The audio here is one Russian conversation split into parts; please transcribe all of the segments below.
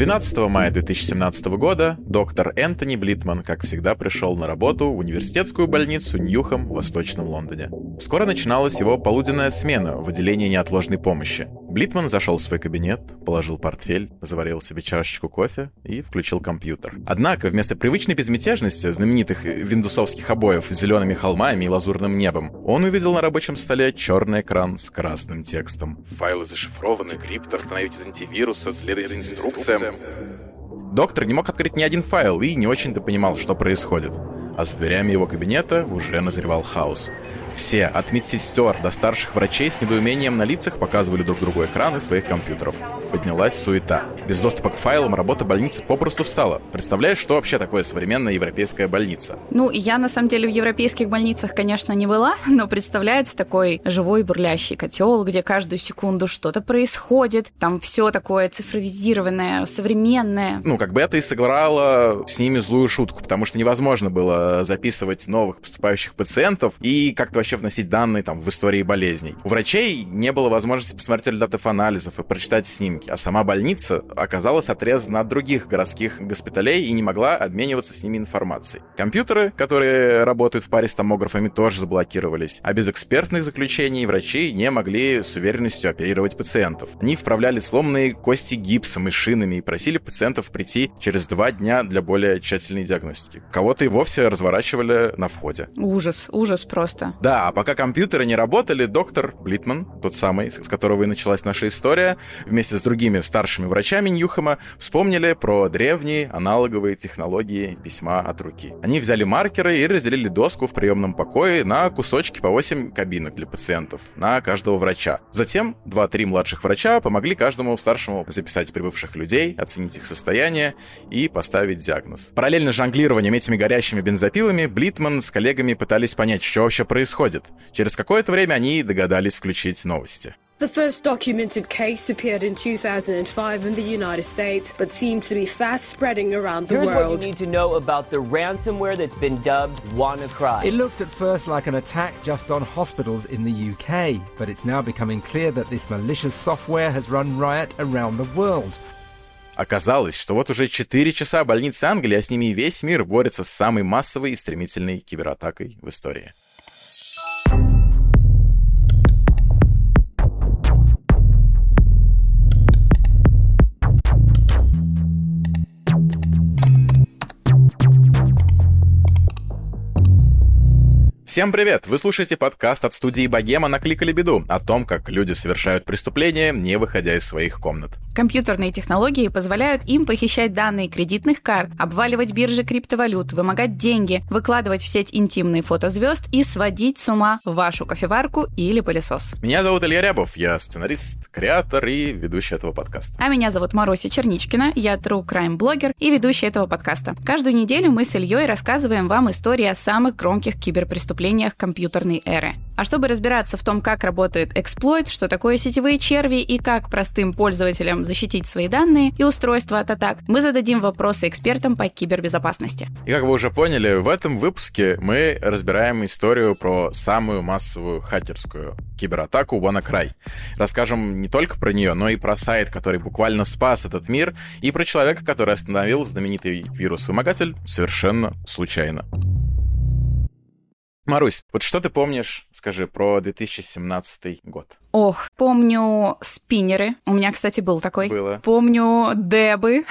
12 мая 2017 года доктор Энтони Блитман, как всегда, пришел на работу в университетскую больницу Ньюхэм в Восточном Лондоне. Скоро начиналась его полуденная смена в отделении неотложной помощи. Блитман зашел в свой кабинет, положил портфель, заварил себе чашечку кофе и включил компьютер. Однако вместо привычной безмятежности знаменитых виндусовских обоев с зелеными холмами и лазурным небом, он увидел на рабочем столе черный экран с красным текстом. Файлы зашифрованы, крипт остановить из антивируса, следует инструкциям. Доктор не мог открыть ни один файл и не очень-то понимал, что происходит. А за дверями его кабинета уже назревал хаос. Все, от медсестер до старших врачей с недоумением на лицах показывали друг другу экраны своих компьютеров. Поднялась суета. Без доступа к файлам работа больницы попросту встала. Представляешь, что вообще такое современная европейская больница? Ну, я на самом деле в европейских больницах, конечно, не была, но представляется такой живой бурлящий котел, где каждую секунду что-то происходит. Там все такое цифровизированное, современное. Ну, как бы это и сыграло с ними злую шутку, потому что невозможно было записывать новых поступающих пациентов и как-то вообще вносить данные там в истории болезней. У врачей не было возможности посмотреть результаты анализов и прочитать снимки, а сама больница оказалась отрезана от других городских госпиталей и не могла обмениваться с ними информацией. Компьютеры, которые работают в паре с томографами, тоже заблокировались, а без экспертных заключений врачи не могли с уверенностью оперировать пациентов. Они вправляли сломанные кости гипсом и шинами и просили пациентов прийти через два дня для более тщательной диагностики. Кого-то и вовсе разворачивали на входе. Ужас, ужас просто. Да, да, а пока компьютеры не работали, доктор Блитман, тот самый, с которого и началась наша история, вместе с другими старшими врачами Ньюхэма вспомнили про древние аналоговые технологии письма от руки. Они взяли маркеры и разделили доску в приемном покое на кусочки по 8 кабинок для пациентов, на каждого врача. Затем 2-3 младших врача помогли каждому старшему записать прибывших людей, оценить их состояние и поставить диагноз. Параллельно жонглированием этими горящими бензопилами, Блитман с коллегами пытались понять, что вообще происходит происходит. Через какое-то время они догадались включить новости. The first documented case appeared in 2005 in the United States, but seemed to be fast spreading around the Here's world. Here's what you need to know about the ransomware that's been dubbed WannaCry. It looked at first like an attack just on hospitals in the UK, but it's now becoming clear that this malicious software has run riot around the world. Оказалось, что вот уже 4 часа больницы Англии, а с ними и весь мир борется с самой массовой и стремительной кибератакой в истории. Всем привет! Вы слушаете подкаст от студии Богема «Накликали беду» о том, как люди совершают преступления, не выходя из своих комнат. Компьютерные технологии позволяют им похищать данные кредитных карт, обваливать биржи криптовалют, вымогать деньги, выкладывать в сеть интимные фото звезд и сводить с ума вашу кофеварку или пылесос. Меня зовут Илья Рябов, я сценарист, креатор и ведущий этого подкаста. А меня зовут Маруся Черничкина, я true crime блогер и ведущий этого подкаста. Каждую неделю мы с Ильей рассказываем вам истории о самых громких киберпреступлениях преступлениях компьютерной эры. А чтобы разбираться в том, как работает эксплойт, что такое сетевые черви и как простым пользователям защитить свои данные и устройства от атак, мы зададим вопросы экспертам по кибербезопасности. И как вы уже поняли, в этом выпуске мы разбираем историю про самую массовую хакерскую кибератаку WannaCry. Расскажем не только про нее, но и про сайт, который буквально спас этот мир, и про человека, который остановил знаменитый вирус-вымогатель совершенно случайно. Марусь, вот что ты помнишь, скажи, про 2017 год? Ох, помню спиннеры. У меня, кстати, был такой. Было. Помню дебы.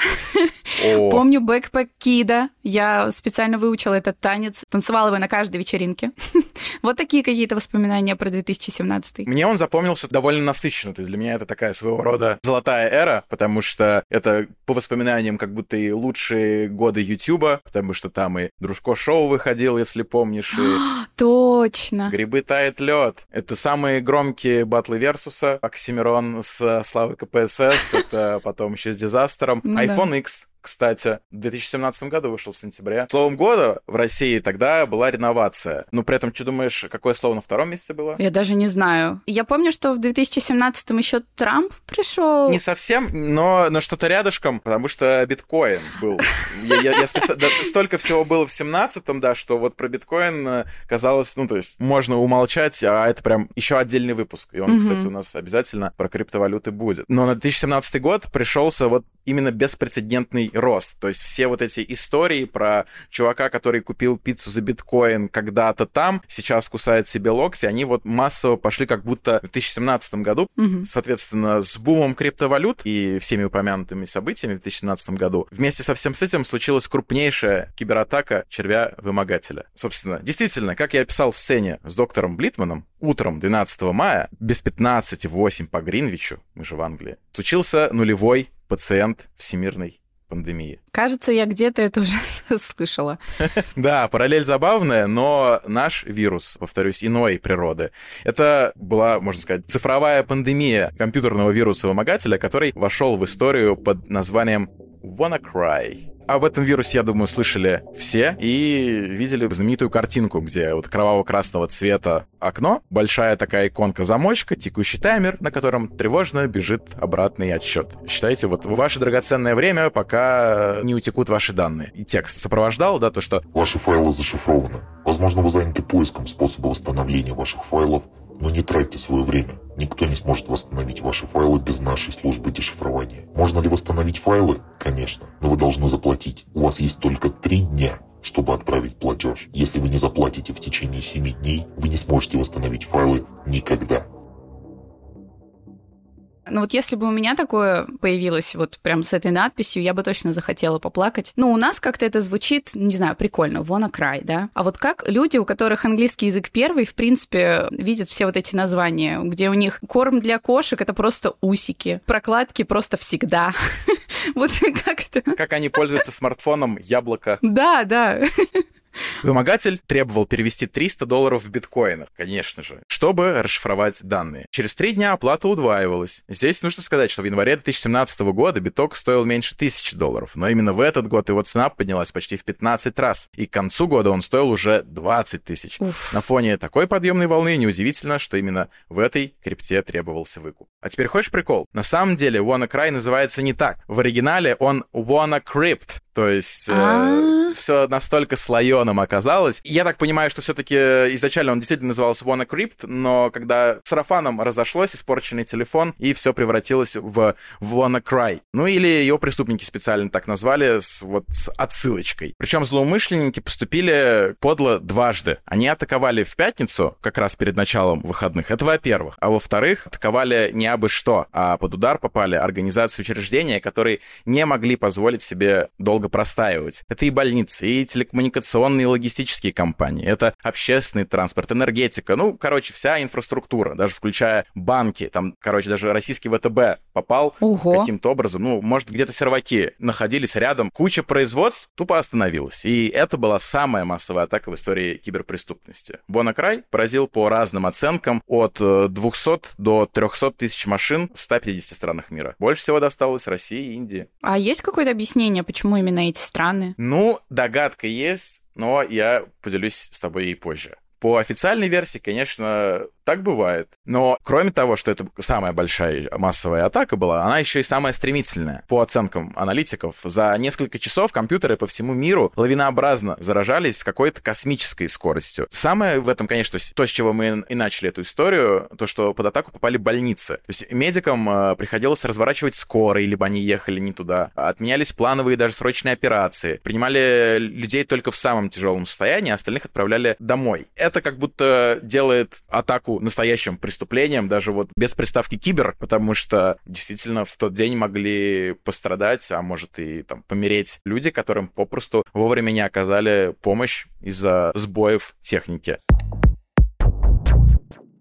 О. Помню Backpack Kid а. Я специально выучила этот танец. Танцевала его на каждой вечеринке. вот такие какие-то воспоминания про 2017. Мне он запомнился довольно насыщенно. То есть для меня это такая своего рода золотая эра, потому что это по воспоминаниям как будто и лучшие годы Ютуба, потому что там и Дружко Шоу выходил, если помнишь. И... Точно. Грибы тает лед. Это самые громкие батл батлы Версуса, Оксимирон с Славой КПСС, это потом еще с Дизастером, ну, iPhone да. X, кстати, в 2017 году вышел в сентябре. Словом года в России тогда была реновация. Но при этом, что думаешь, какое слово на втором месте было? Я даже не знаю. Я помню, что в 2017 еще Трамп пришел. Не совсем, но, но что-то рядышком, потому что биткоин был. Я, я, я специ... да, столько всего было в 17-м, да, что вот про биткоин э, казалось, ну, то есть можно умолчать, а это прям еще отдельный выпуск. И он, кстати, у нас обязательно про криптовалюты будет. Но на 2017 год пришелся вот именно беспрецедентный рост. То есть все вот эти истории про чувака, который купил пиццу за биткоин когда-то там, сейчас кусает себе локти, они вот массово пошли как будто в 2017 году. Угу. Соответственно, с бумом криптовалют и всеми упомянутыми событиями в 2017 году вместе со всем с этим случилась крупнейшая кибератака червя-вымогателя. Собственно, действительно, как я описал в сцене с доктором Блитманом, утром 12 мая без 15,8 по Гринвичу, мы же в Англии, случился нулевой пациент всемирной пандемии. Кажется, я где-то это уже слышала. Да, параллель забавная, но наш вирус, повторюсь, иной природы. Это была, можно сказать, цифровая пандемия компьютерного вируса-вымогателя, который вошел в историю под названием WannaCry. Об этом вирусе, я думаю, слышали все и видели знаменитую картинку, где вот кроваво-красного цвета окно, большая такая иконка замочка, текущий таймер, на котором тревожно бежит обратный отсчет. Считайте, вот ваше драгоценное время, пока не утекут ваши данные. И текст сопровождал, да, то, что... Ваши файлы зашифрованы. Возможно, вы заняты поиском способа восстановления ваших файлов но не тратьте свое время. Никто не сможет восстановить ваши файлы без нашей службы дешифрования. Можно ли восстановить файлы? Конечно. Но вы должны заплатить. У вас есть только три дня, чтобы отправить платеж. Если вы не заплатите в течение 7 дней, вы не сможете восстановить файлы никогда. Ну вот если бы у меня такое появилось вот прям с этой надписью, я бы точно захотела поплакать. Ну, у нас как-то это звучит, не знаю, прикольно, wanna cry, да? А вот как люди, у которых английский язык первый, в принципе, видят все вот эти названия, где у них корм для кошек — это просто усики, прокладки просто всегда. Вот как это? Как они пользуются смартфоном яблоко. Да, да. Вымогатель требовал перевести 300 долларов в биткоинах, конечно же, чтобы расшифровать данные. Через три дня оплата удваивалась. Здесь нужно сказать, что в январе 2017 года биток стоил меньше 1000 долларов, но именно в этот год его цена поднялась почти в 15 раз, и к концу года он стоил уже 20 тысяч. На фоне такой подъемной волны неудивительно, что именно в этой крипте требовался выкуп. А теперь хочешь прикол? На самом деле WannaCry называется не так. В оригинале он WannaCrypt, то есть э, а. все настолько слоеным оказалось. Я так понимаю, что все-таки изначально он действительно назывался WannaCrypt, но когда сарафаном разошлось, испорченный телефон, и все превратилось в WannaCry. Ну или ее преступники специально так назвали с, вот, с отсылочкой. Причем злоумышленники поступили подло дважды. Они атаковали в пятницу, как раз перед началом выходных. Это во-первых. А во-вторых, атаковали не абы что, а под удар попали организации учреждения, которые не могли позволить себе долго простаивать. Это и больницы, и телекоммуникационные и логистические компании, это общественный транспорт, энергетика, ну, короче, вся инфраструктура, даже включая банки, там, короче, даже российский ВТБ попал каким-то образом, ну, может, где-то серваки находились рядом, куча производств тупо остановилась. И это была самая массовая атака в истории киберпреступности. Бонакрай поразил по разным оценкам от 200 э, до 300 тысяч машин в 150 странах мира. Больше всего досталось России и Индии. А есть какое-то объяснение, почему именно на эти страны? Ну, догадка есть, но я поделюсь с тобой ей позже. По официальной версии, конечно, так бывает. Но кроме того, что это самая большая массовая атака была, она еще и самая стремительная. По оценкам аналитиков, за несколько часов компьютеры по всему миру лавинообразно заражались с какой-то космической скоростью. Самое в этом, конечно, то, с чего мы и начали эту историю, то, что под атаку попали больницы. То есть медикам э, приходилось разворачивать скорые, либо они ехали не туда. Отменялись плановые даже срочные операции. Принимали людей только в самом тяжелом состоянии, а остальных отправляли домой. Это как будто делает атаку настоящим преступлением, даже вот без приставки кибер, потому что действительно в тот день могли пострадать, а может и там помереть люди, которым попросту вовремя не оказали помощь из-за сбоев техники.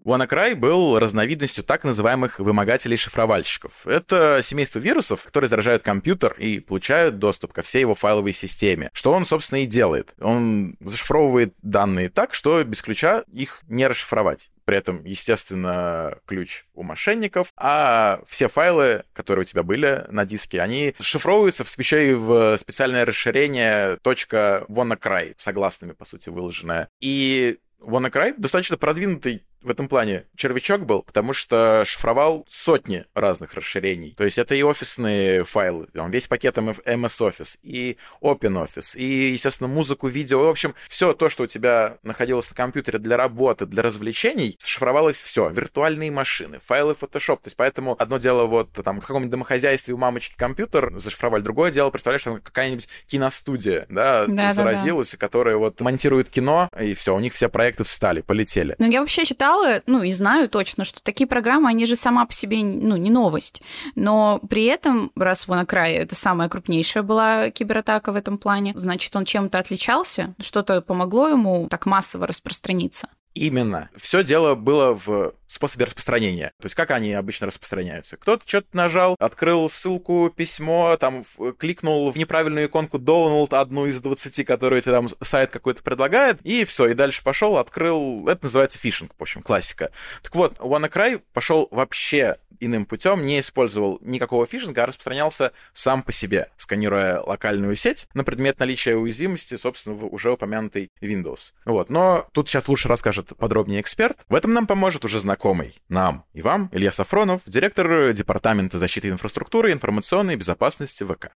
WannaCry был разновидностью так называемых вымогателей-шифровальщиков. Это семейство вирусов, которые заражают компьютер и получают доступ ко всей его файловой системе. Что он, собственно, и делает. Он зашифровывает данные так, что без ключа их не расшифровать При этом, естественно, ключ у мошенников, а все файлы, которые у тебя были на диске, они еще и в специальное расширение .wannacry, согласными, по сути, выложенное. И WannaCry достаточно продвинутый в этом плане червячок был, потому что шифровал сотни разных расширений. То есть это и офисные файлы, там весь пакет MS Office, и OpenOffice, и, естественно, музыку, видео. В общем, все то, что у тебя находилось на компьютере для работы, для развлечений, шифровалось все. Виртуальные машины, файлы Photoshop. То есть поэтому одно дело вот там в каком-нибудь домохозяйстве у мамочки компьютер зашифровали, другое дело, представляешь, там какая-нибудь киностудия, да, да заразилась, да, да. которая вот монтирует кино, и все, у них все проекты встали, полетели. Ну, я вообще считаю, читала, ну и знаю точно, что такие программы, они же сама по себе, ну, не новость. Но при этом, раз WannaCry это самая крупнейшая была кибератака в этом плане, значит, он чем-то отличался, что-то помогло ему так массово распространиться. Именно. Все дело было в способе распространения. То есть как они обычно распространяются. Кто-то что-то нажал, открыл ссылку, письмо, там кликнул в неправильную иконку download одну из 20, которую тебе там сайт какой-то предлагает, и все, и дальше пошел, открыл. Это называется фишинг, в общем, классика. Так вот, WannaCry пошел вообще иным путем, не использовал никакого фишинга, а распространялся сам по себе, сканируя локальную сеть на предмет наличия уязвимости, собственно, в уже упомянутый Windows. Вот, но тут сейчас лучше расскажет подробнее эксперт. В этом нам поможет уже знакомый нам и вам Илья Сафронов, директор Департамента защиты инфраструктуры и информационной безопасности ВК.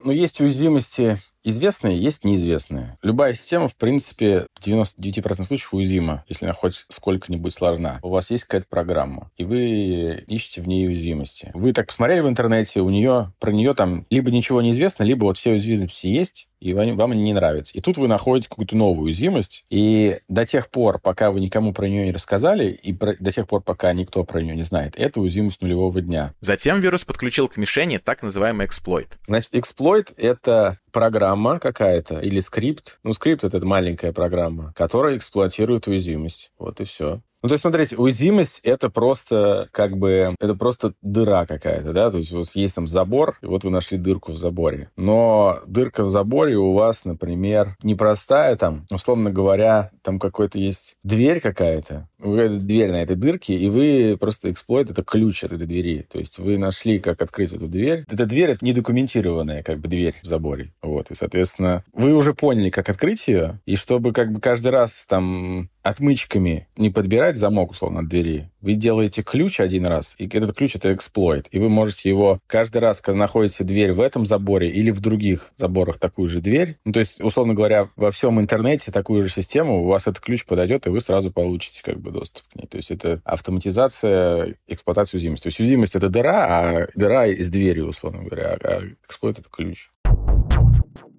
Ну, есть уязвимости известные, есть неизвестные. Любая система, в принципе, в 99% случаев уязвима, если она хоть сколько-нибудь сложна. У вас есть какая-то программа, и вы ищете в ней уязвимости. Вы так посмотрели в интернете, у нее, про нее там либо ничего не известно, либо вот все уязвимости есть, и вам они не нравятся. И тут вы находите какую-то новую уязвимость, и до тех пор, пока вы никому про нее не рассказали, и про, до тех пор, пока никто про нее не знает, это уязвимость нулевого дня. Затем вирус подключил к мишени так называемый эксплойт. Значит, эксплойт — это программа какая-то или скрипт. Ну, скрипт — это маленькая программа, которая эксплуатирует уязвимость. Вот и все. Ну, то есть, смотрите, уязвимость — это просто как бы, это просто дыра какая-то, да? То есть у вас есть там забор, и вот вы нашли дырку в заборе. Но дырка в заборе у вас, например, непростая там, условно говоря, там какой-то есть дверь какая-то, какая-то дверь на этой дырке, и вы просто эксплойт — это ключ от этой двери. То есть вы нашли, как открыть эту дверь. Эта дверь — это недокументированная как бы дверь в заборе. Вот, и, соответственно, вы уже поняли, как открыть ее, и чтобы как бы каждый раз там отмычками не подбирать замок, условно, от двери. Вы делаете ключ один раз, и этот ключ — это эксплойт. И вы можете его каждый раз, когда находите дверь в этом заборе или в других заборах такую же дверь, ну, то есть, условно говоря, во всем интернете такую же систему, у вас этот ключ подойдет, и вы сразу получите как бы доступ к ней. То есть это автоматизация эксплуатации уязвимости. То есть уязвимость — это дыра, а дыра из двери, условно говоря, а эксплойт — это ключ.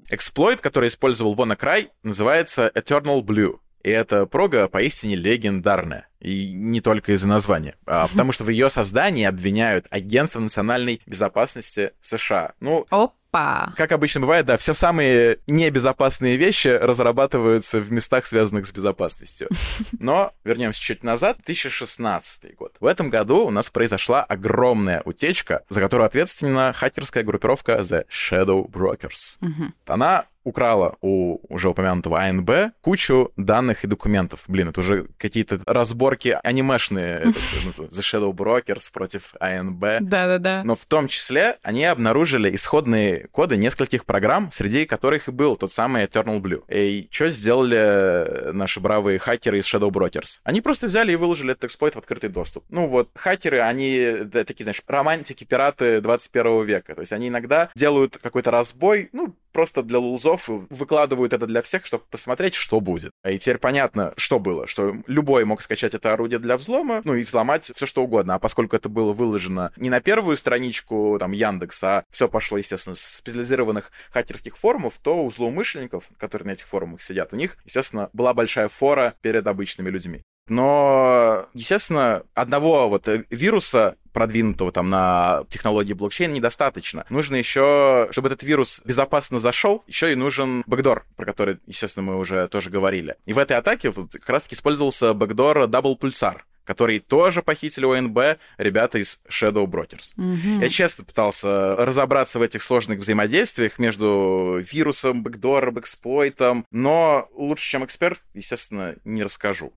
Эксплойт, который использовал WannaCry, называется Eternal Blue. И эта прога поистине легендарная. И не только из-за названия. А потому что в ее создании обвиняют Агентство национальной безопасности США. Ну, Опа. Как обычно бывает, да, все самые небезопасные вещи разрабатываются в местах, связанных с безопасностью. Но вернемся чуть назад, 2016 год. В этом году у нас произошла огромная утечка, за которую ответственна хакерская группировка The Shadow Brokers. Она украла у уже упомянутого АНБ кучу данных и документов. Блин, это уже какие-то разборки анимешные. Ну, The Shadow Brokers против АНБ. Да-да-да. Но в том числе они обнаружили исходные коды нескольких программ, среди которых и был тот самый Eternal Blue. И что сделали наши бравые хакеры из Shadow Brokers? Они просто взяли и выложили этот эксплойт в открытый доступ. Ну вот, хакеры, они да, такие, знаешь, романтики, пираты 21 века. То есть они иногда делают какой-то разбой, ну, просто для лузов выкладывают это для всех, чтобы посмотреть, что будет. А и теперь понятно, что было, что любой мог скачать это орудие для взлома, ну и взломать все что угодно. А поскольку это было выложено не на первую страничку там Яндекса, а все пошло, естественно, с специализированных хакерских форумов, то у злоумышленников, которые на этих форумах сидят, у них, естественно, была большая фора перед обычными людьми. Но, естественно, одного вот вируса продвинутого там на технологии блокчейн недостаточно. Нужно еще, чтобы этот вирус безопасно зашел, еще и нужен бэкдор, про который, естественно, мы уже тоже говорили. И в этой атаке как раз-таки использовался бэкдор Double Pulsar, который тоже похитили ОНБ ребята из Shadow Brokers. Угу. Я часто пытался разобраться в этих сложных взаимодействиях между вирусом, бэкдором, эксплойтом, но лучше, чем эксперт, естественно, не расскажу.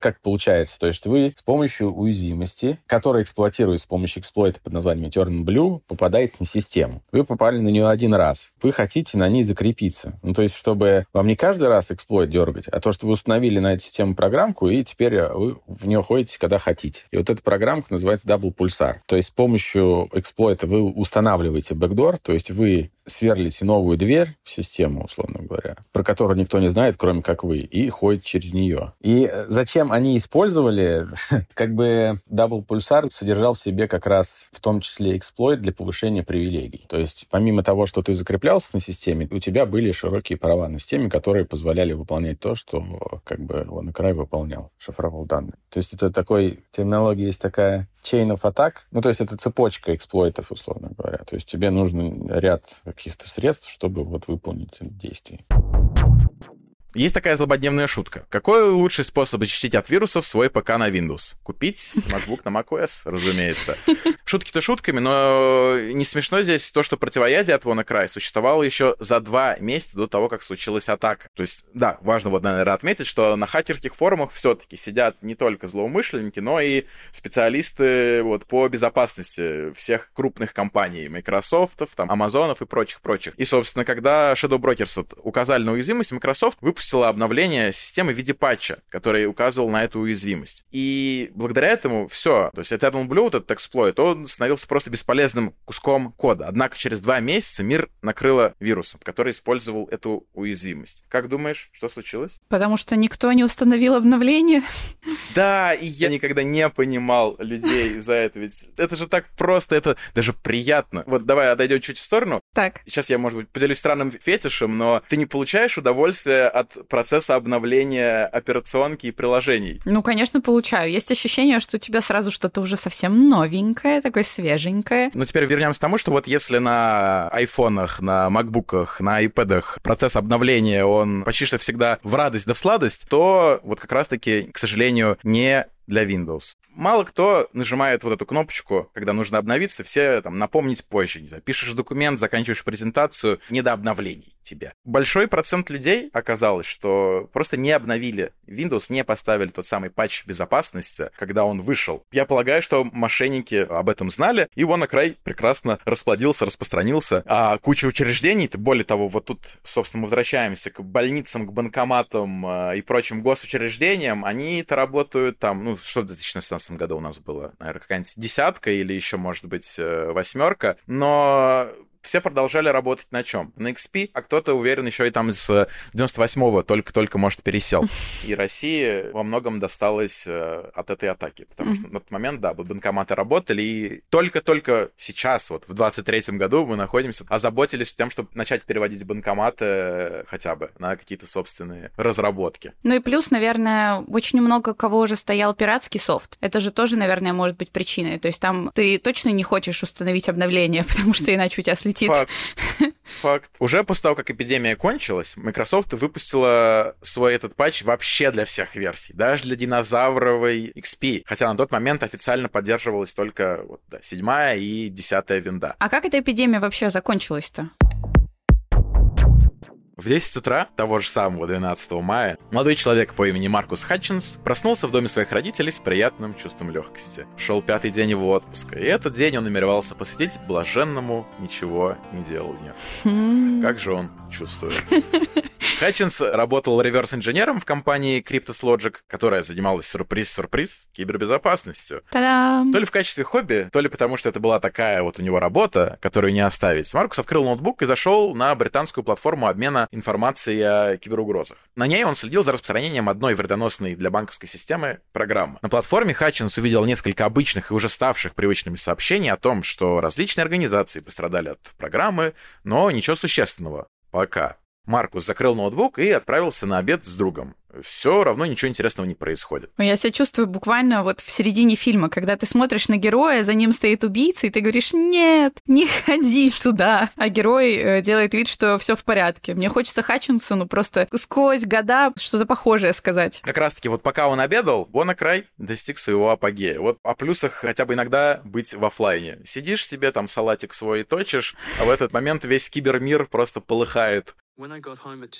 Как получается? То есть вы с помощью уязвимости, которая эксплуатирует с помощью эксплойта под названием Turn Blue, попадаете на систему. Вы попали на нее один раз. Вы хотите на ней закрепиться. Ну, то есть, чтобы вам не каждый раз эксплойт дергать, а то, что вы установили на эту систему программку, и теперь вы в нее ходите, когда хотите. И вот эта программка называется Double Pulsar. То есть с помощью эксплойта вы устанавливаете бэкдор, то есть вы сверлите новую дверь в систему, условно говоря, про которую никто не знает, кроме как вы, и ходит через нее. И э, зачем они использовали, как бы Double Pulsar содержал в себе как раз в том числе эксплойт для повышения привилегий. То есть помимо того, что ты закреплялся на системе, у тебя были широкие права на системе, которые позволяли выполнять то, что как бы он и край выполнял, шифровал данные. То есть это такой, терминология есть такая chain of attack, ну, то есть это цепочка эксплойтов, условно говоря. То есть тебе нужен ряд каких-то средств, чтобы вот выполнить действие. Есть такая злободневная шутка. Какой лучший способ защитить от вирусов свой ПК на Windows? Купить MacBook на macOS, разумеется. Шутки-то шутками, но не смешно здесь то, что противоядие от WannaCry существовало еще за два месяца до того, как случилась атака. То есть, да, важно вот, наверное, отметить, что на хакерских форумах все-таки сидят не только злоумышленники, но и специалисты вот, по безопасности всех крупных компаний, Microsoft, там, Амазонов и прочих-прочих. И, собственно, когда Shadow Brokers указали на уязвимость, Microsoft выпустил выпустила обновление системы в виде патча, который указывал на эту уязвимость. И благодаря этому все. То есть Eternal Blue, вот этот эксплойт, он становился просто бесполезным куском кода. Однако через два месяца мир накрыло вирусом, который использовал эту уязвимость. Как думаешь, что случилось? Потому что никто не установил обновление. Да, и я никогда не понимал людей за это, ведь это же так просто, это даже приятно. Вот давай отойдем чуть в сторону. Так. Сейчас я, может быть, поделюсь странным фетишем, но ты не получаешь удовольствие от процесса обновления операционки и приложений? Ну, конечно, получаю. Есть ощущение, что у тебя сразу что-то уже совсем новенькое, такое свеженькое. Ну, теперь вернемся к тому, что вот если на айфонах, на макбуках, на айпэдах процесс обновления, он почти что всегда в радость да в сладость, то вот как раз-таки, к сожалению, не для Windows. Мало кто нажимает вот эту кнопочку, когда нужно обновиться, все там напомнить позже. Не знаю, пишешь документ, заканчиваешь презентацию, не до обновлений тебе. Большой процент людей оказалось, что просто не обновили Windows, не поставили тот самый патч безопасности, когда он вышел. Я полагаю, что мошенники об этом знали, и он на край прекрасно расплодился, распространился. А куча учреждений, более того, вот тут, собственно, мы возвращаемся к больницам, к банкоматам э, и прочим госучреждениям, они-то работают там, ну, что в 2016 году у нас было? Наверное, какая-нибудь десятка или еще, может быть, э, восьмерка. Но все продолжали работать на чем? На XP, а кто-то уверен еще и там с 98-го только-только, может, пересел. И России во многом досталось э, от этой атаки, потому что на тот момент, да, банкоматы работали, и только-только сейчас, вот в 23-м году мы находимся, озаботились тем, чтобы начать переводить банкоматы э, хотя бы на какие-то собственные разработки. Ну и плюс, наверное, очень много кого уже стоял пиратский софт. Это же тоже, наверное, может быть причиной. То есть там ты точно не хочешь установить обновление, потому что иначе у тебя слетит. Факт. Факт. Уже после того, как эпидемия кончилась, Microsoft выпустила свой этот патч вообще для всех версий, даже для динозавровой XP. Хотя на тот момент официально поддерживалась только вот, да, седьмая и десятая винда. А как эта эпидемия вообще закончилась-то? В 10 утра того же самого 12 мая молодой человек по имени Маркус Хатчинс проснулся в доме своих родителей с приятным чувством легкости. Шел пятый день его отпуска, и этот день он намеревался посвятить блаженному ничего не деланию. Как же он чувствует? Хатчинс работал реверс-инженером в компании Kryptos Logic, которая занималась сюрприз-сюрприз кибербезопасностью. Та-дам! То ли в качестве хобби, то ли потому, что это была такая вот у него работа, которую не оставить. Маркус открыл ноутбук и зашел на британскую платформу обмена информацией о киберугрозах. На ней он следил за распространением одной вредоносной для банковской системы программы. На платформе Хатчинс увидел несколько обычных и уже ставших привычными сообщений о том, что различные организации пострадали от программы, но ничего существенного. Пока. Маркус закрыл ноутбук и отправился на обед с другом все равно ничего интересного не происходит. Я себя чувствую буквально вот в середине фильма, когда ты смотришь на героя, за ним стоит убийца, и ты говоришь, нет, не ходи туда. А герой э, делает вид, что все в порядке. Мне хочется Хатчинсону просто сквозь года что-то похожее сказать. Как раз-таки вот пока он обедал, он на край достиг своего апогея. Вот о плюсах хотя бы иногда быть в офлайне. Сидишь себе, там салатик свой точишь, а в этот момент весь кибермир просто полыхает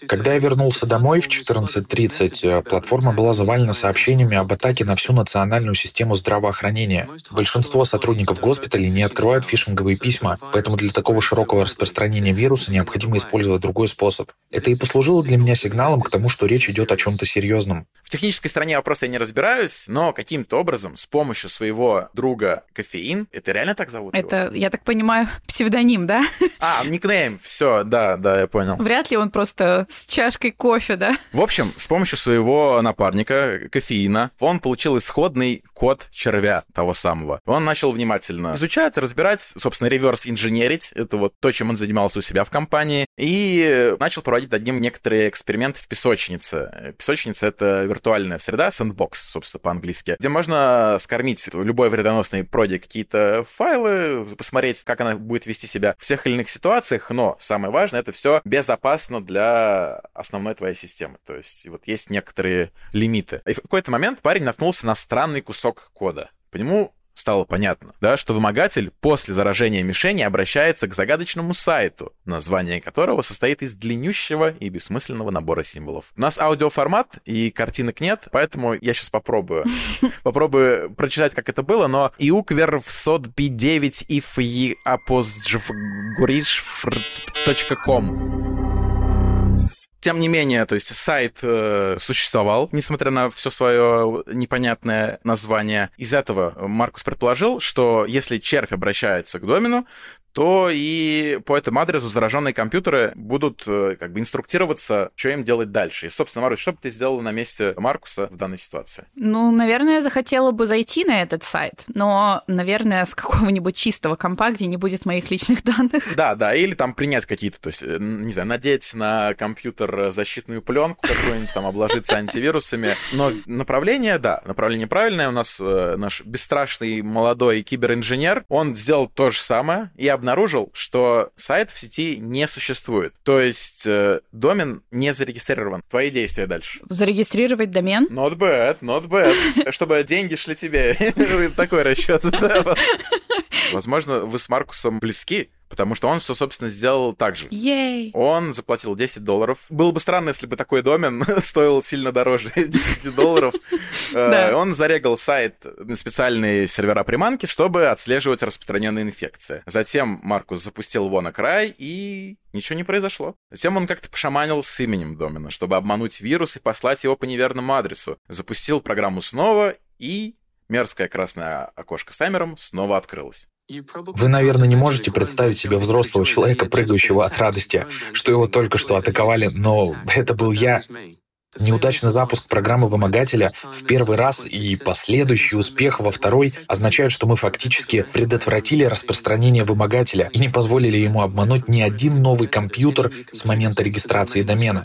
Когда я вернулся домой в 14.30, э, платформа была завалена сообщениями об атаке на всю национальную систему здравоохранения. Большинство сотрудников госпиталей не открывают фишинговые письма, поэтому для такого широкого распространения вируса необходимо использовать другой способ. Это и послужило для меня сигналом к тому, что речь идет о чем-то серьезном. В технической стороне вопроса я не разбираюсь, но каким-то образом с помощью своего друга Кофеин, это реально так зовут? Это, его? я так понимаю, псевдоним, да? А, никнейм, все, да, да, я понял. Вряд ли он просто с чашкой кофе, да? В общем, с помощью своего напарника, кофеина, он получил исходный код червя того самого. Он начал внимательно изучать, разбирать, собственно, реверс-инженерить. Это вот то, чем он занимался у себя в компании. И начал проводить над ним некоторые эксперименты в песочнице. Песочница — это виртуальная среда, sandbox, собственно, по-английски, где можно скормить любой вредоносный проде какие-то файлы, посмотреть, как она будет вести себя в всех или иных ситуациях, но самое важное — это все безопасно для основной твоей системы. То есть вот есть некоторые лимиты. И в какой-то момент парень наткнулся на странный кусок кода. По нему стало понятно, да, что вымогатель после заражения мишени обращается к загадочному сайту, название которого состоит из длиннющего и бессмысленного набора символов. У нас аудиоформат и картинок нет, поэтому я сейчас попробую. Попробую прочитать, как это было, но иуквер в сотби 9 if apostgurishfr.com тем не менее, то есть сайт э, существовал, несмотря на все свое непонятное название. Из этого Маркус предположил, что если червь обращается к домену, то и по этому адресу зараженные компьютеры будут э, как бы инструктироваться, что им делать дальше. И, собственно, Марус, что бы ты сделала на месте Маркуса в данной ситуации? Ну, наверное, я захотела бы зайти на этот сайт, но, наверное, с какого-нибудь чистого компа, где не будет моих личных данных. Да, да, или там принять какие-то, то есть, не знаю, надеть на компьютер защитную пленку какую-нибудь, там, обложиться антивирусами. Но направление, да, направление правильное. У нас э, наш бесстрашный молодой киберинженер, он сделал то же самое и обнаружил, что сайт в сети не существует. То есть э, домен не зарегистрирован. Твои действия дальше. Зарегистрировать домен? Not bad, not bad. Чтобы деньги шли тебе. Такой расчет. Возможно, вы с Маркусом близки, потому что он все, собственно, сделал так же. Ей! Он заплатил 10 долларов. Было бы странно, если бы такой домен стоил сильно дороже 10 долларов. Э, он зарегал сайт на специальные сервера приманки, чтобы отслеживать распространенные инфекции. Затем Маркус запустил его на край, и ничего не произошло. Затем он как-то пошаманил с именем домена, чтобы обмануть вирус и послать его по неверному адресу. Запустил программу снова, и мерзкое красное окошко с таймером снова открылось. Вы, наверное, не можете представить себе взрослого человека, прыгающего от радости, что его только что атаковали, но это был я. Неудачный запуск программы вымогателя в первый раз и последующий успех во второй означают, что мы фактически предотвратили распространение вымогателя и не позволили ему обмануть ни один новый компьютер с момента регистрации домена.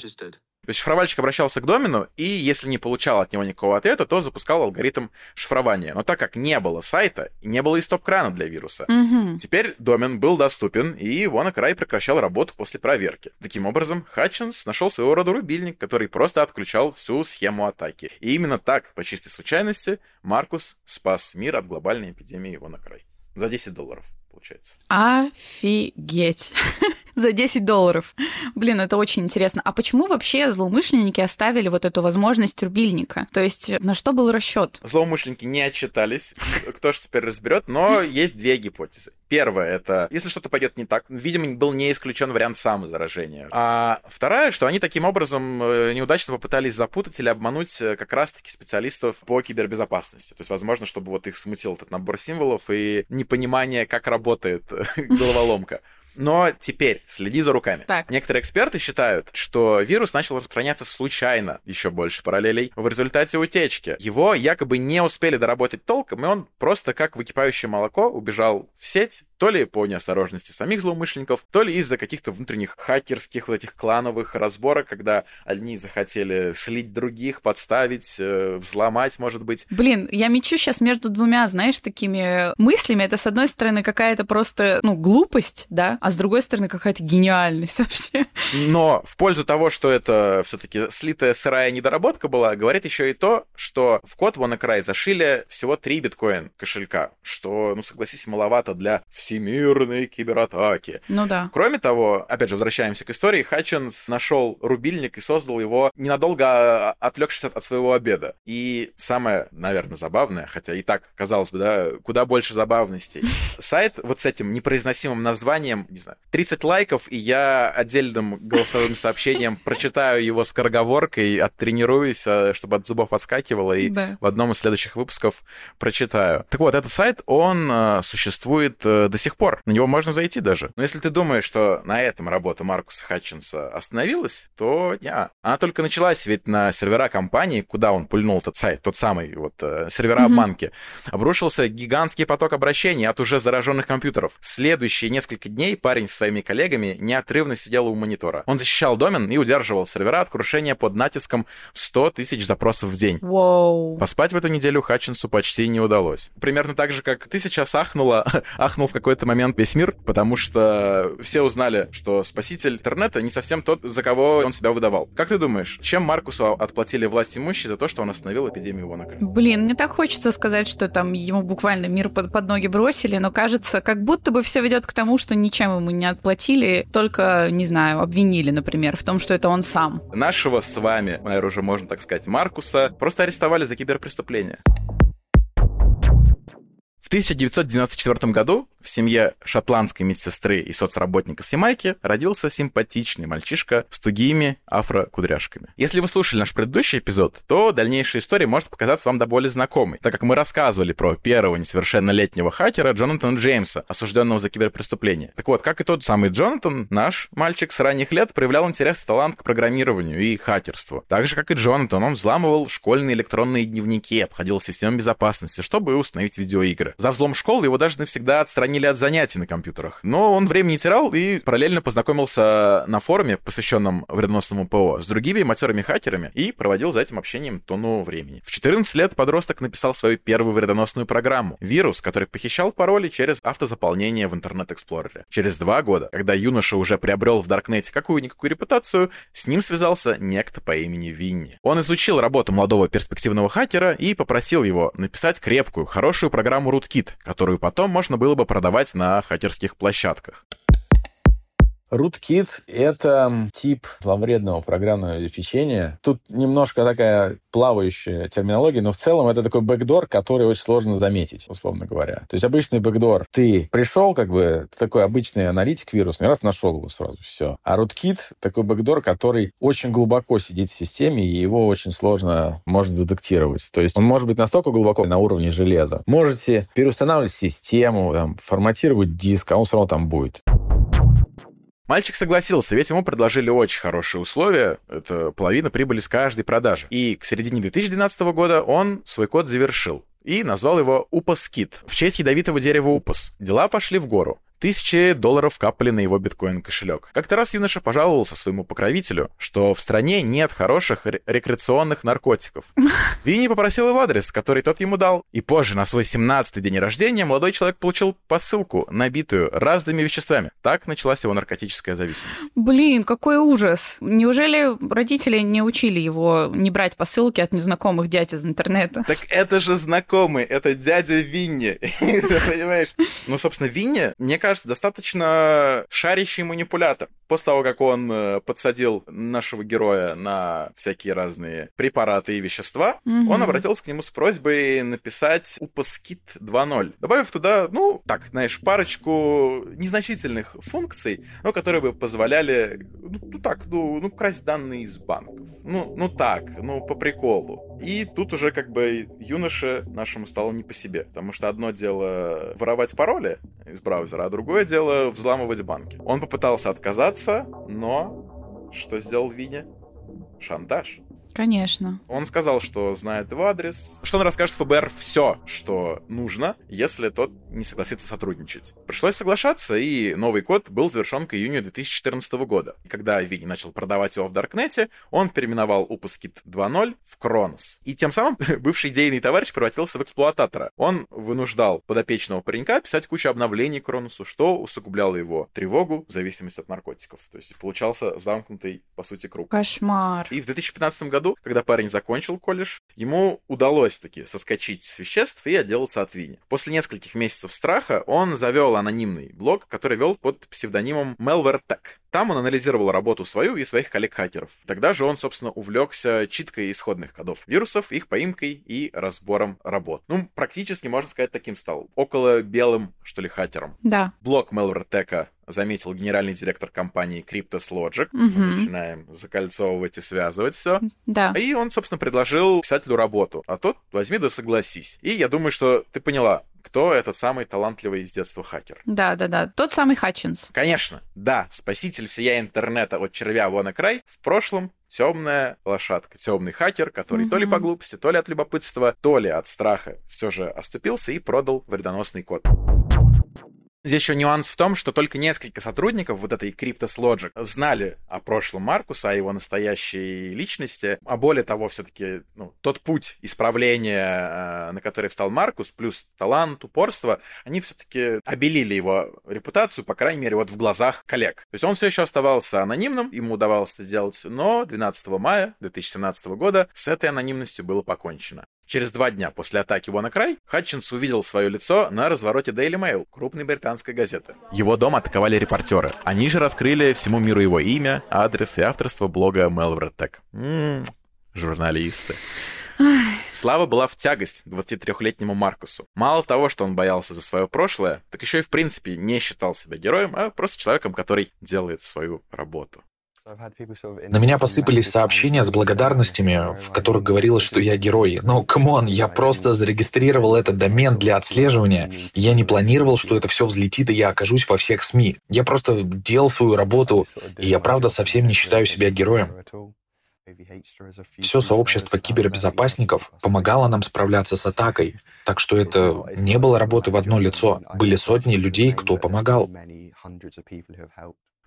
То есть шифровальщик обращался к домену, и если не получал от него никакого ответа, то запускал алгоритм шифрования. Но так как не было сайта, не было и стоп-крана для вируса, угу. теперь домен был доступен, и WannaCry прекращал работу после проверки. Таким образом, Хатчинс нашел своего рода рубильник, который просто отключал всю схему атаки. И именно так, по чистой случайности, Маркус спас мир от глобальной эпидемии WannaCry. За 10 долларов получается. Офигеть. За 10 долларов. Блин, это очень интересно. А почему вообще злоумышленники оставили вот эту возможность рубильника? То есть на что был расчет? Злоумышленники не отчитались. Кто же теперь разберет? Но есть две гипотезы. Первая — это если что-то пойдет не так, видимо, был не исключен вариант самозаражения. А вторая, что они таким образом э, неудачно попытались запутать или обмануть э, как раз-таки специалистов по кибербезопасности. То есть, возможно, чтобы вот их смутил этот набор символов и непонимание, как работает головоломка. Но теперь следи за руками. Так. Некоторые эксперты считают, что вирус начал распространяться случайно, еще больше параллелей, в результате утечки. Его якобы не успели доработать толком, и он просто как выкипающее молоко убежал в сеть, то ли по неосторожности самих злоумышленников, то ли из-за каких-то внутренних хакерских вот этих клановых разборок, когда одни захотели слить других, подставить, э, взломать, может быть. Блин, я мечу сейчас между двумя, знаешь, такими мыслями. Это, с одной стороны, какая-то просто, ну, глупость, да, а с другой стороны какая-то гениальность вообще. Но в пользу того, что это все-таки слитая сырая недоработка была, говорит еще и то, что в код WannaCry зашили всего три биткоин кошелька, что, ну, согласись, маловато для всемирной кибератаки. Ну да. Кроме того, опять же, возвращаемся к истории, Хатчинс нашел рубильник и создал его ненадолго а, отвлекшись от, от своего обеда. И самое, наверное, забавное, хотя и так, казалось бы, да, куда больше забавностей. Сайт вот с этим непроизносимым названием, не знаю, 30 лайков, и я отдельным голосовым сообщением прочитаю его скороговоркой, оттренируюсь, а, чтобы от зубов отскакивало, и Да. в одном из следующих выпусков прочитаю. Так вот, этот сайт, он э, существует э, до сих пор. На него можно зайти даже. Но если ты думаешь, что на этом работа Маркуса Хатчинса остановилась, то не. Она только началась, ведь на сервера компании, куда он пульнул этот сайт, тот самый вот э, сервера обманки, обрушился гигантский поток обращений от уже зараженных компьютеров. Следующие несколько дней парень со своими коллегами неотрывно сидел у монитора. Он защищал домен и удерживал сервера от крушения под натиском в 100 тысяч запросов в день. Воу. Поспать в эту неделю Хатчинсу почти не удалось. Примерно так же, как ты сейчас ахнула, ахнул в какой-то момент весь мир, потому что все узнали, что спаситель интернета не совсем тот, за кого он себя выдавал. Как ты думаешь, чем Маркусу отплатили власть имущие за то, что он остановил эпидемию Вонака? Блин, мне так хочется сказать, что там ему буквально мир под, под ноги бросили, но кажется, как будто бы все ведет к тому, что ничем ему не отплатили, только, не знаю, обвинили, например, в том, что это он сам. Нашего с вами, наверное, уже можно так сказать, Маркуса, просто арестовали за киберпреступление. В 1994 году в семье шотландской медсестры и соцработника с Ямайки родился симпатичный мальчишка с тугими афро-кудряшками. Если вы слушали наш предыдущий эпизод, то дальнейшая история может показаться вам до боли знакомой, так как мы рассказывали про первого несовершеннолетнего хакера Джонатана Джеймса, осужденного за киберпреступление. Так вот, как и тот самый Джонатан, наш мальчик с ранних лет проявлял интерес и талант к программированию и хакерству. Так же, как и Джонатан, он взламывал школьные электронные дневники, обходил систему безопасности, чтобы установить видеоигры. За взлом школы его даже навсегда отстранили от занятий на компьютерах. Но он времени не терял и параллельно познакомился на форуме, посвященном вредоносному ПО, с другими матерыми хакерами и проводил за этим общением тонну времени. В 14 лет подросток написал свою первую вредоносную программу — вирус, который похищал пароли через автозаполнение в Internet Explorer е. Через два года, когда юноша уже приобрел в Даркнете какую-никакую репутацию, с ним связался некто по имени Винни. Он изучил работу молодого перспективного хакера и попросил его написать крепкую, хорошую программу rootkit, которую потом можно было бы продавать на хакерских площадках. Rootkit — это тип зловредного программного обеспечения. Тут немножко такая плавающая терминология, но в целом это такой бэкдор, который очень сложно заметить, условно говоря. То есть обычный бэкдор. Ты пришел, как бы, такой обычный аналитик вирусный, раз нашел его сразу, все. А Rootkit — такой бэкдор, который очень глубоко сидит в системе, и его очень сложно можно детектировать. То есть он может быть настолько глубоко на уровне железа. Можете переустанавливать систему, там, форматировать диск, а он все равно там будет. Мальчик согласился, ведь ему предложили очень хорошие условия. Это половина прибыли с каждой продажи. И к середине 2012 года он свой код завершил и назвал его Упас-кит в честь ядовитого дерева Упас. Дела пошли в гору. Тысячи долларов капали на его биткоин-кошелек. Как-то раз юноша пожаловался своему покровителю, что в стране нет хороших ре- рекреационных наркотиков. Винни попросил его адрес, который тот ему дал. И позже, на свой 17-й день рождения, молодой человек получил посылку, набитую разными веществами. Так началась его наркотическая зависимость. Блин, какой ужас. Неужели родители не учили его не брать посылки от незнакомых дядь из интернета? Так это же знакомый, это дядя Винни. Понимаешь? Ну, собственно, Винни, мне кажется, достаточно шарящий манипулятор. После того, как он э, подсадил нашего героя на всякие разные препараты и вещества, Мгм. он обратился к нему с просьбой написать Упаскит 2.0, добавив туда, ну, так, знаешь, парочку незначительных функций, но которые бы позволяли, ну, ну так, ну, ну, красть данные из банков. Ну, ну так, ну, по приколу. И тут уже как бы юноше нашему стало не по себе, потому что одно дело воровать пароли из браузера, а другое дело взламывать банки. Он попытался отказаться, но что сделал Виня? Шантаж. Конечно. Он сказал, что знает его адрес, что он расскажет ФБР все, что нужно, если тот не согласится сотрудничать. Пришлось соглашаться, и новый код был завершен к июню 2014 года. И когда Винни начал продавать его в Даркнете, он переименовал Upuskit 2.0 в Кронос. И тем самым бывший идейный товарищ превратился в эксплуататора. Он вынуждал подопечного паренька писать кучу обновлений Кроносу, что усугубляло его тревогу, зависимость от наркотиков. То есть получался замкнутый, по сути, круг. Кошмар. И в 2015 году, когда парень закончил колледж, ему удалось таки соскочить с веществ и отделаться от Винни. После нескольких месяцев страха он завел анонимный блог, который вел под псевдонимом Malware Tech. Там он анализировал работу свою и своих коллег-хакеров. Тогда же он, собственно, увлекся читкой исходных кодов вирусов, их поимкой и разбором работ. Ну, практически, можно сказать, таким стал. Около белым, что ли, хакером. Да. Блок Malware заметил генеральный директор компании Cryptos Logic. Мгм. Мы начинаем закольцовывать и связывать все. Да. И он, собственно, предложил писателю работу. А тот возьми да согласись. И я думаю, что ты поняла, кто этот самый талантливый из детства хакер. Да, да, да. Тот самый Хатчинс. Конечно, да, спаситель всея интернета от червя вон и край, в прошлом темная лошадка, темный хакер, который то ли по глупости, то ли от любопытства, то ли от страха все же оступился и продал вредоносный код. Здесь еще нюанс в том, что только несколько сотрудников вот этой Cryptos Logic знали о прошлом Маркуса, о его настоящей личности, а более того, все-таки ну, тот путь исправления, э, на который встал Маркус, плюс талант, упорство, они все-таки обелили его репутацию, по крайней мере, вот в глазах коллег. То есть он все еще оставался анонимным, ему удавалось это делать, но 12 мая 2017 года с этой анонимностью было покончено. Через два дня после атаки WannaCry Хатчинс увидел свое лицо на развороте Daily Mail, крупной британской газеты. Его дом атаковали репортеры. Они же раскрыли всему миру его имя, адрес и авторство блога Malware Tech. М-м, журналисты. Слава была в тягость 23-летнему Маркусу. Мало того, что он боялся за свое прошлое, так еще и в принципе не считал себя героем, а просто человеком, который делает свою работу. На меня посыпались сообщения с благодарностями, в которых говорилось, что я герой. Но, come on, я просто зарегистрировал этот домен для отслеживания. Я не планировал, что это все взлетит, и я окажусь во всех СМИ. Я просто делал свою работу, и я правда совсем не считаю себя героем. Все сообщество кибербезопасников помогало нам справляться с атакой, так что это не было работы в одно лицо. Были сотни людей, кто помогал.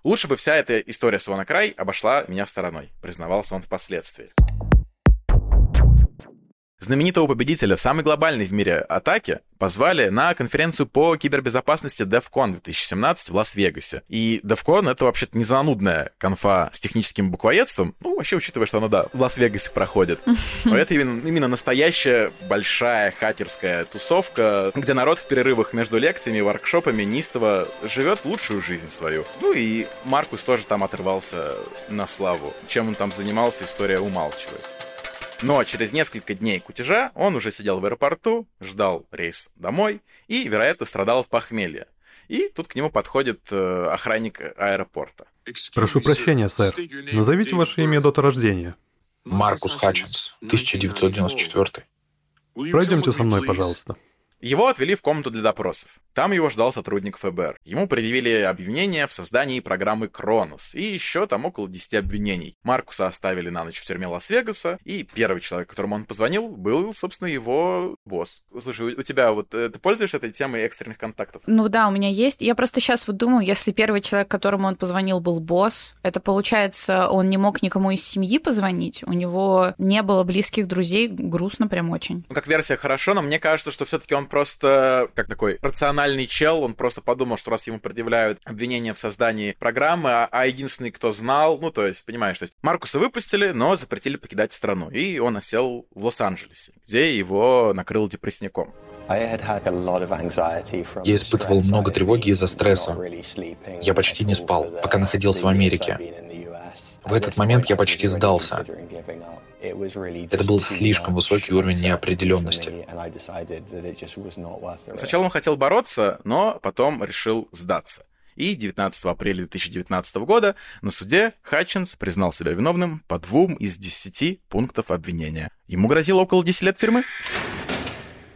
Лучше бы вся эта история с WannaCry обошла меня стороной, признавался он впоследствии. Знаменитого победителя самой глобальной в мире атаки позвали на конференцию по кибербезопасности DEFCON 2017 в Лас-Вегасе. И DEFCON — это вообще-то не занудная конфа с техническим буквоедством, ну, вообще учитывая, что она, да, в Лас-Вегасе проходит. Но это именно, именно настоящая большая хакерская тусовка, где народ в перерывах между лекциями и воркшопами неистово живет лучшую жизнь свою. Ну и Маркус тоже там отрывался на славу. Чем он там занимался, история умалчивает. Но через несколько дней кутежа он уже сидел в аэропорту, ждал рейс домой и, вероятно, страдал от похмелья. И тут к нему подходит э, охранник аэропорта. Прошу прощения, сэр. Назовите ваше имя и дату рождения. Маркус Хатчинс, 1994. Пройдемте со мной, пожалуйста. Его отвели в комнату для допросов. Там его ждал сотрудник ФБР. Ему предъявили обвинение в создании программы Кронос. И еще там около 10 обвинений. Маркуса оставили на ночь в тюрьме Лас-Вегаса. И первый человек, которому он позвонил, был, собственно, его босс. Слушай, у, у тебя вот... э, Ты пользуешься этой темой экстренных контактов? Ну да, у меня есть. Я просто сейчас вот думаю, если первый человек, которому он позвонил, был босс, это получается, он не мог никому из семьи позвонить, у него не было близких друзей, грустно прям очень. Ну, как версия хорошо, но мне кажется, что все-таки он просто, как такой рациональный чел, он просто подумал, что раз ему предъявляют обвинение в создании программы, а, а единственный, кто знал, ну, то есть, понимаешь, то есть Маркуса выпустили, но запретили покидать страну, и он осел в Лос-Анджелесе, где его накрыл депрессняком. Я испытывал много тревоги из-за стресса. Я почти не спал, пока находился в Америке. В этот момент я почти сдался. Это был слишком высокий уровень неопределенности. Сначала он хотел бороться, но потом решил сдаться. И 19 апреля 2019 года на суде Хатчинс признал себя виновным по двум из десяти пунктов обвинения. Ему грозило около 10 лет тюрьмы.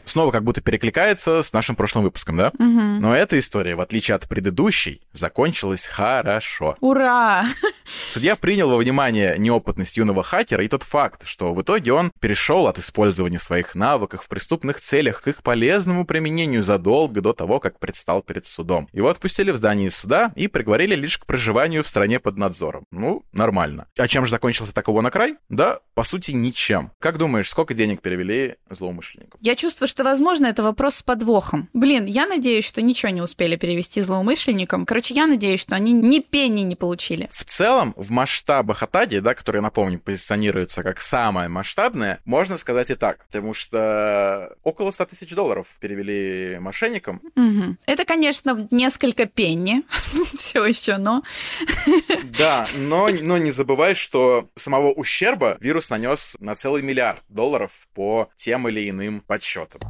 Снова как будто перекликается с нашим прошлым выпуском, да? Но эта история, в отличие от предыдущей, закончилась хорошо. Ура! Судья принял во внимание неопытность юного хакера и тот факт, что в итоге он перешел от использования своих навыков в преступных целях к их полезному применению задолго до того, как предстал перед судом. Его отпустили в здании суда и приговорили лишь к проживанию в стране под надзором. Ну, нормально. А чем же закончился такого на край? Да, по сути, ничем. Как думаешь, сколько денег перевели злоумышленникам? Я чувствую, что, возможно, это вопрос с подвохом. Блин, я надеюсь, что ничего не успели перевести злоумышленникам. Короче, я надеюсь, что они ни пенни не получили. В целом, в масштабах Атаги, да, которые, напомню, позиционируются как самая масштабная, можно сказать и так. Потому что около 100 тысяч долларов перевели мошенникам. Угу. Это, конечно, несколько пенни все еще, но... Да, но, но не забывай, что самого ущерба вирус нанес на целый миллиард долларов по тем или иным подсчетам.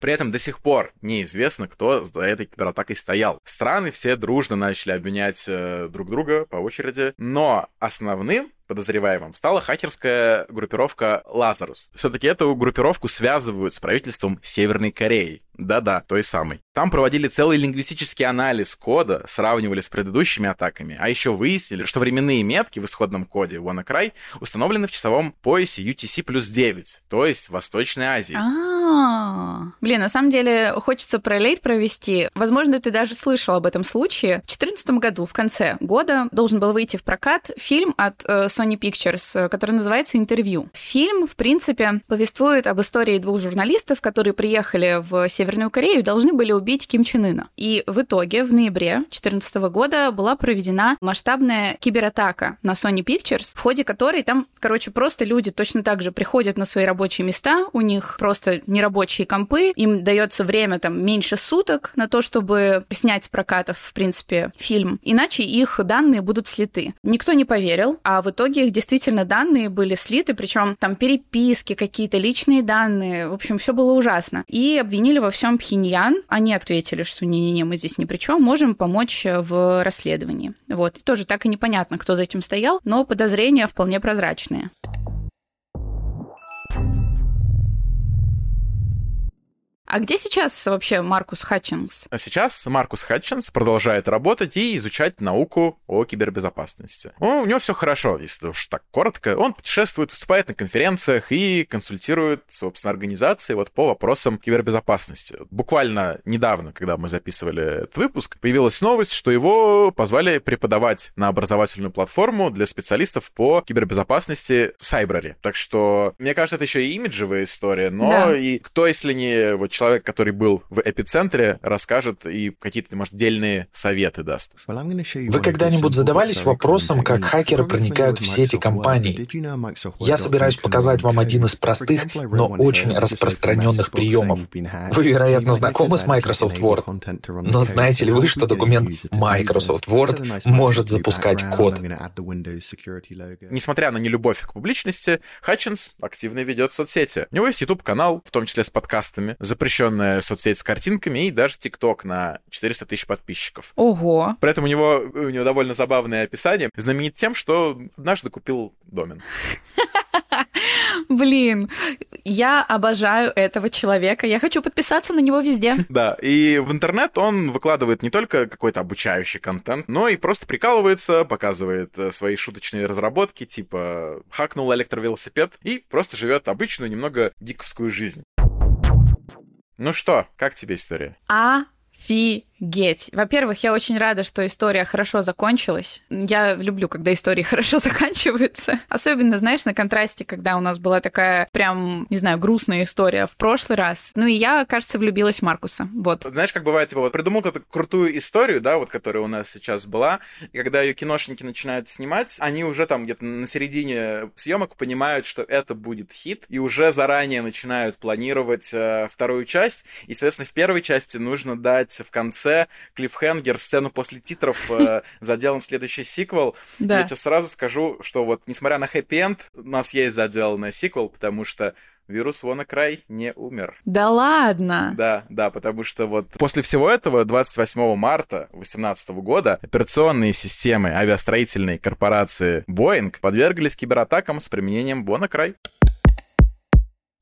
При этом до сих пор неизвестно, кто за этой кибератакой стоял. Страны все дружно начали обвинять э, друг друга по очереди, но основным подозреваемым стала хакерская группировка Лазарус. Все-таки эту группировку связывают с правительством Северной Кореи. Да-да, той самой. Там проводили целый лингвистический анализ кода, сравнивали с предыдущими атаками, а еще выяснили, что временные метки в исходном коде WannaCry установлены в часовом поясе UTC плюс 9, то есть в Восточной Азии. А, блин, на самом деле хочется параллель провести. Возможно, ты даже слышал об этом случае. В 2014 году, в конце года, должен был выйти в прокат фильм от э, Sony Pictures, э, который называется «Интервью». Фильм, в принципе, повествует об истории двух журналистов, которые приехали в Северную Корею и должны были убить Ким Чен Ына. И в итоге в ноябре 2014 года была проведена масштабная кибератака на Sony Pictures, в ходе которой там, короче, просто люди точно так же приходят на свои рабочие места, у них просто нерабочие компы, им дается время там меньше суток на то, чтобы снять с прокатов, в принципе, фильм, иначе их данные будут слиты. Никто не поверил, а в итоге их действительно данные были слиты, причем там переписки, какие-то личные данные, в общем, все было ужасно. И обвинили во всем Пхеньян, они ответили, что не-не-не, мы здесь ни при чем, можем помочь в расследовании. Вот. И тоже так и непонятно, кто за этим стоял, но подозрения вполне прозрачные. А где сейчас вообще Маркус Хатчинс? А сейчас Маркус Хатчинс продолжает работать и изучать науку о кибербезопасности. Ну, у него все хорошо, если уж так коротко. Он путешествует, выступает на конференциях и консультирует, собственно, организации вот по вопросам кибербезопасности. Буквально недавно, когда мы записывали этот выпуск, появилась новость, что его позвали преподавать на образовательную платформу для специалистов по кибербезопасности Сайбрари. Так что, мне кажется, это еще и имиджевая история, но да. и кто, если не вот человек, который был в эпицентре, расскажет и какие-то, может, дельные советы даст. Вы когда-нибудь задавались вопросом, как хакеры проникают в сети компаний? Я собираюсь показать вам один из простых, но очень распространенных приемов. Вы, вероятно, знакомы с Microsoft Word. Но знаете ли вы, что документ Microsoft Word может запускать код? Несмотря на нелюбовь к публичности, Хатчинс активно ведет соцсети. У него есть YouTube-канал, в том числе с подкастами, запрещенный запрещенная соцсеть с картинками и даже ТикТок на 400 тысяч подписчиков. Ого. При этом у него, у него довольно забавное описание. Знаменит тем, что однажды купил домен. Блин, я обожаю этого человека. Я хочу подписаться на него везде. Да, и в интернет он выкладывает не только какой-то обучающий контент, но и просто прикалывается, показывает э, свои шуточные разработки, типа хакнул электровелосипед и просто живет обычную, немного гиковскую жизнь. Ну что, как тебе история? А Офигеть. Во-первых, я очень рада, что история хорошо закончилась. Я люблю, когда истории хорошо заканчиваются. Особенно, знаешь, на контрасте, когда у нас была такая прям, не знаю, грустная история в прошлый раз. Ну и я, кажется, влюбилась в Маркуса. Вот. Знаешь, как бывает, типа, вот придумал какую-то крутую историю, да, вот, которая у нас сейчас была, и когда ее киношники начинают снимать, они уже там где-то на середине съемок понимают, что это будет хит, и уже заранее начинают планировать э, вторую часть, и, соответственно, в первой части нужно дать в конце клиффхенгер, сцену после титров э, заделан следующий сиквел. Я тебе сразу скажу, что вот, несмотря на хэппи-энд, у нас есть заделанный сиквел, потому что вирус WannaCry не умер. Да ладно? Да, да, потому что вот после всего этого 28 марта 2018 года операционные системы авиастроительной корпорации Boeing подверглись кибератакам с применением WannaCry.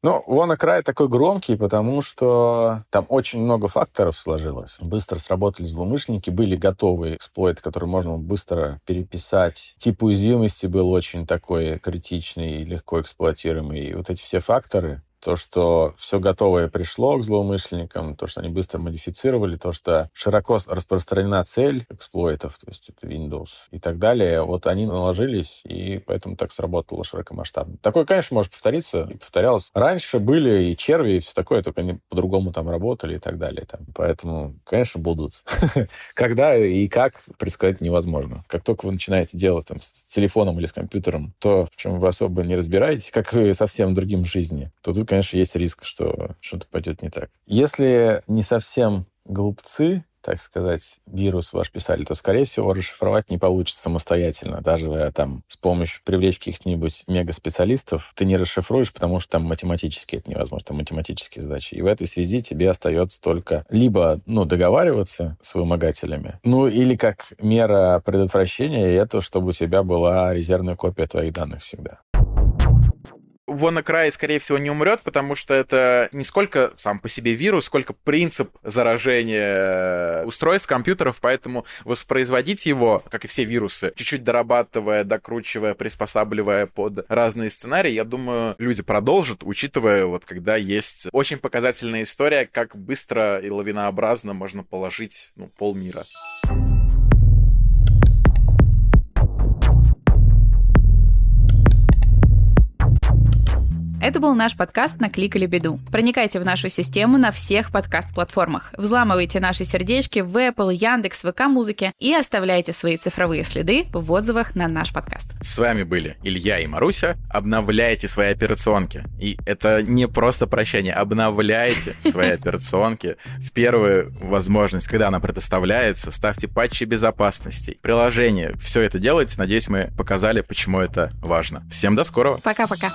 Ну, WannaCry такой громкий, потому что там очень много факторов сложилось. Быстро сработали злоумышленники, были готовые эксплойты, которые можно быстро переписать. Тип уязвимости был очень такой критичный, легко эксплуатируемый. И вот эти все факторы то, что все готовое пришло к злоумышленникам, то, что они быстро модифицировали, то, что широко распространена цель эксплойтов, то есть это Windows и так далее, вот они наложились, и поэтому так сработало широкомасштабно. Такое, конечно, может повториться, и повторялось. Раньше были и черви, и все такое, только они по-другому там работали и так далее. Там. Поэтому, конечно, будут. Когда и как, предсказать невозможно. Как только вы начинаете делать там, с телефоном или с компьютером то, в чем вы особо не разбираетесь, как и совсем другим в жизни, то тут конечно, есть риск, что что-то пойдет не так. Если не совсем глупцы, так сказать, вирус ваш писали, то, скорее всего, расшифровать не получится самостоятельно. Даже там с помощью привлечь каких-нибудь мега-специалистов ты не расшифруешь, потому что там математически это невозможно, там математические задачи. И в этой связи тебе остается только либо, ну, договариваться с вымогателями, ну, или как мера предотвращения это, чтобы у тебя была резервная копия твоих данных всегда. WannaCry, скорее всего, не умрет, потому что это не сколько сам по себе вирус, сколько принцип заражения устройств, компьютеров, поэтому воспроизводить его, как и все вирусы, чуть-чуть дорабатывая, докручивая, приспосабливая под разные сценарии, я думаю, люди продолжат, учитывая, вот когда есть очень показательная история, как быстро и лавинообразно можно положить ну, полмира. Это был наш подкаст «Накликали беду». Проникайте в нашу систему на всех подкаст-платформах. Взламывайте наши сердечки в Apple, Яндекс, ВК-музыке и оставляйте свои цифровые следы в отзывах на наш подкаст. С вами были Илья и Маруся. Обновляйте свои операционки. И это не просто прощание. Обновляйте свои операционки в первую возможность, когда она предоставляется. Ставьте патчи безопасности, приложения. Все это делайте. Надеюсь, мы показали, почему это важно. Всем до скорого. Пока-пока.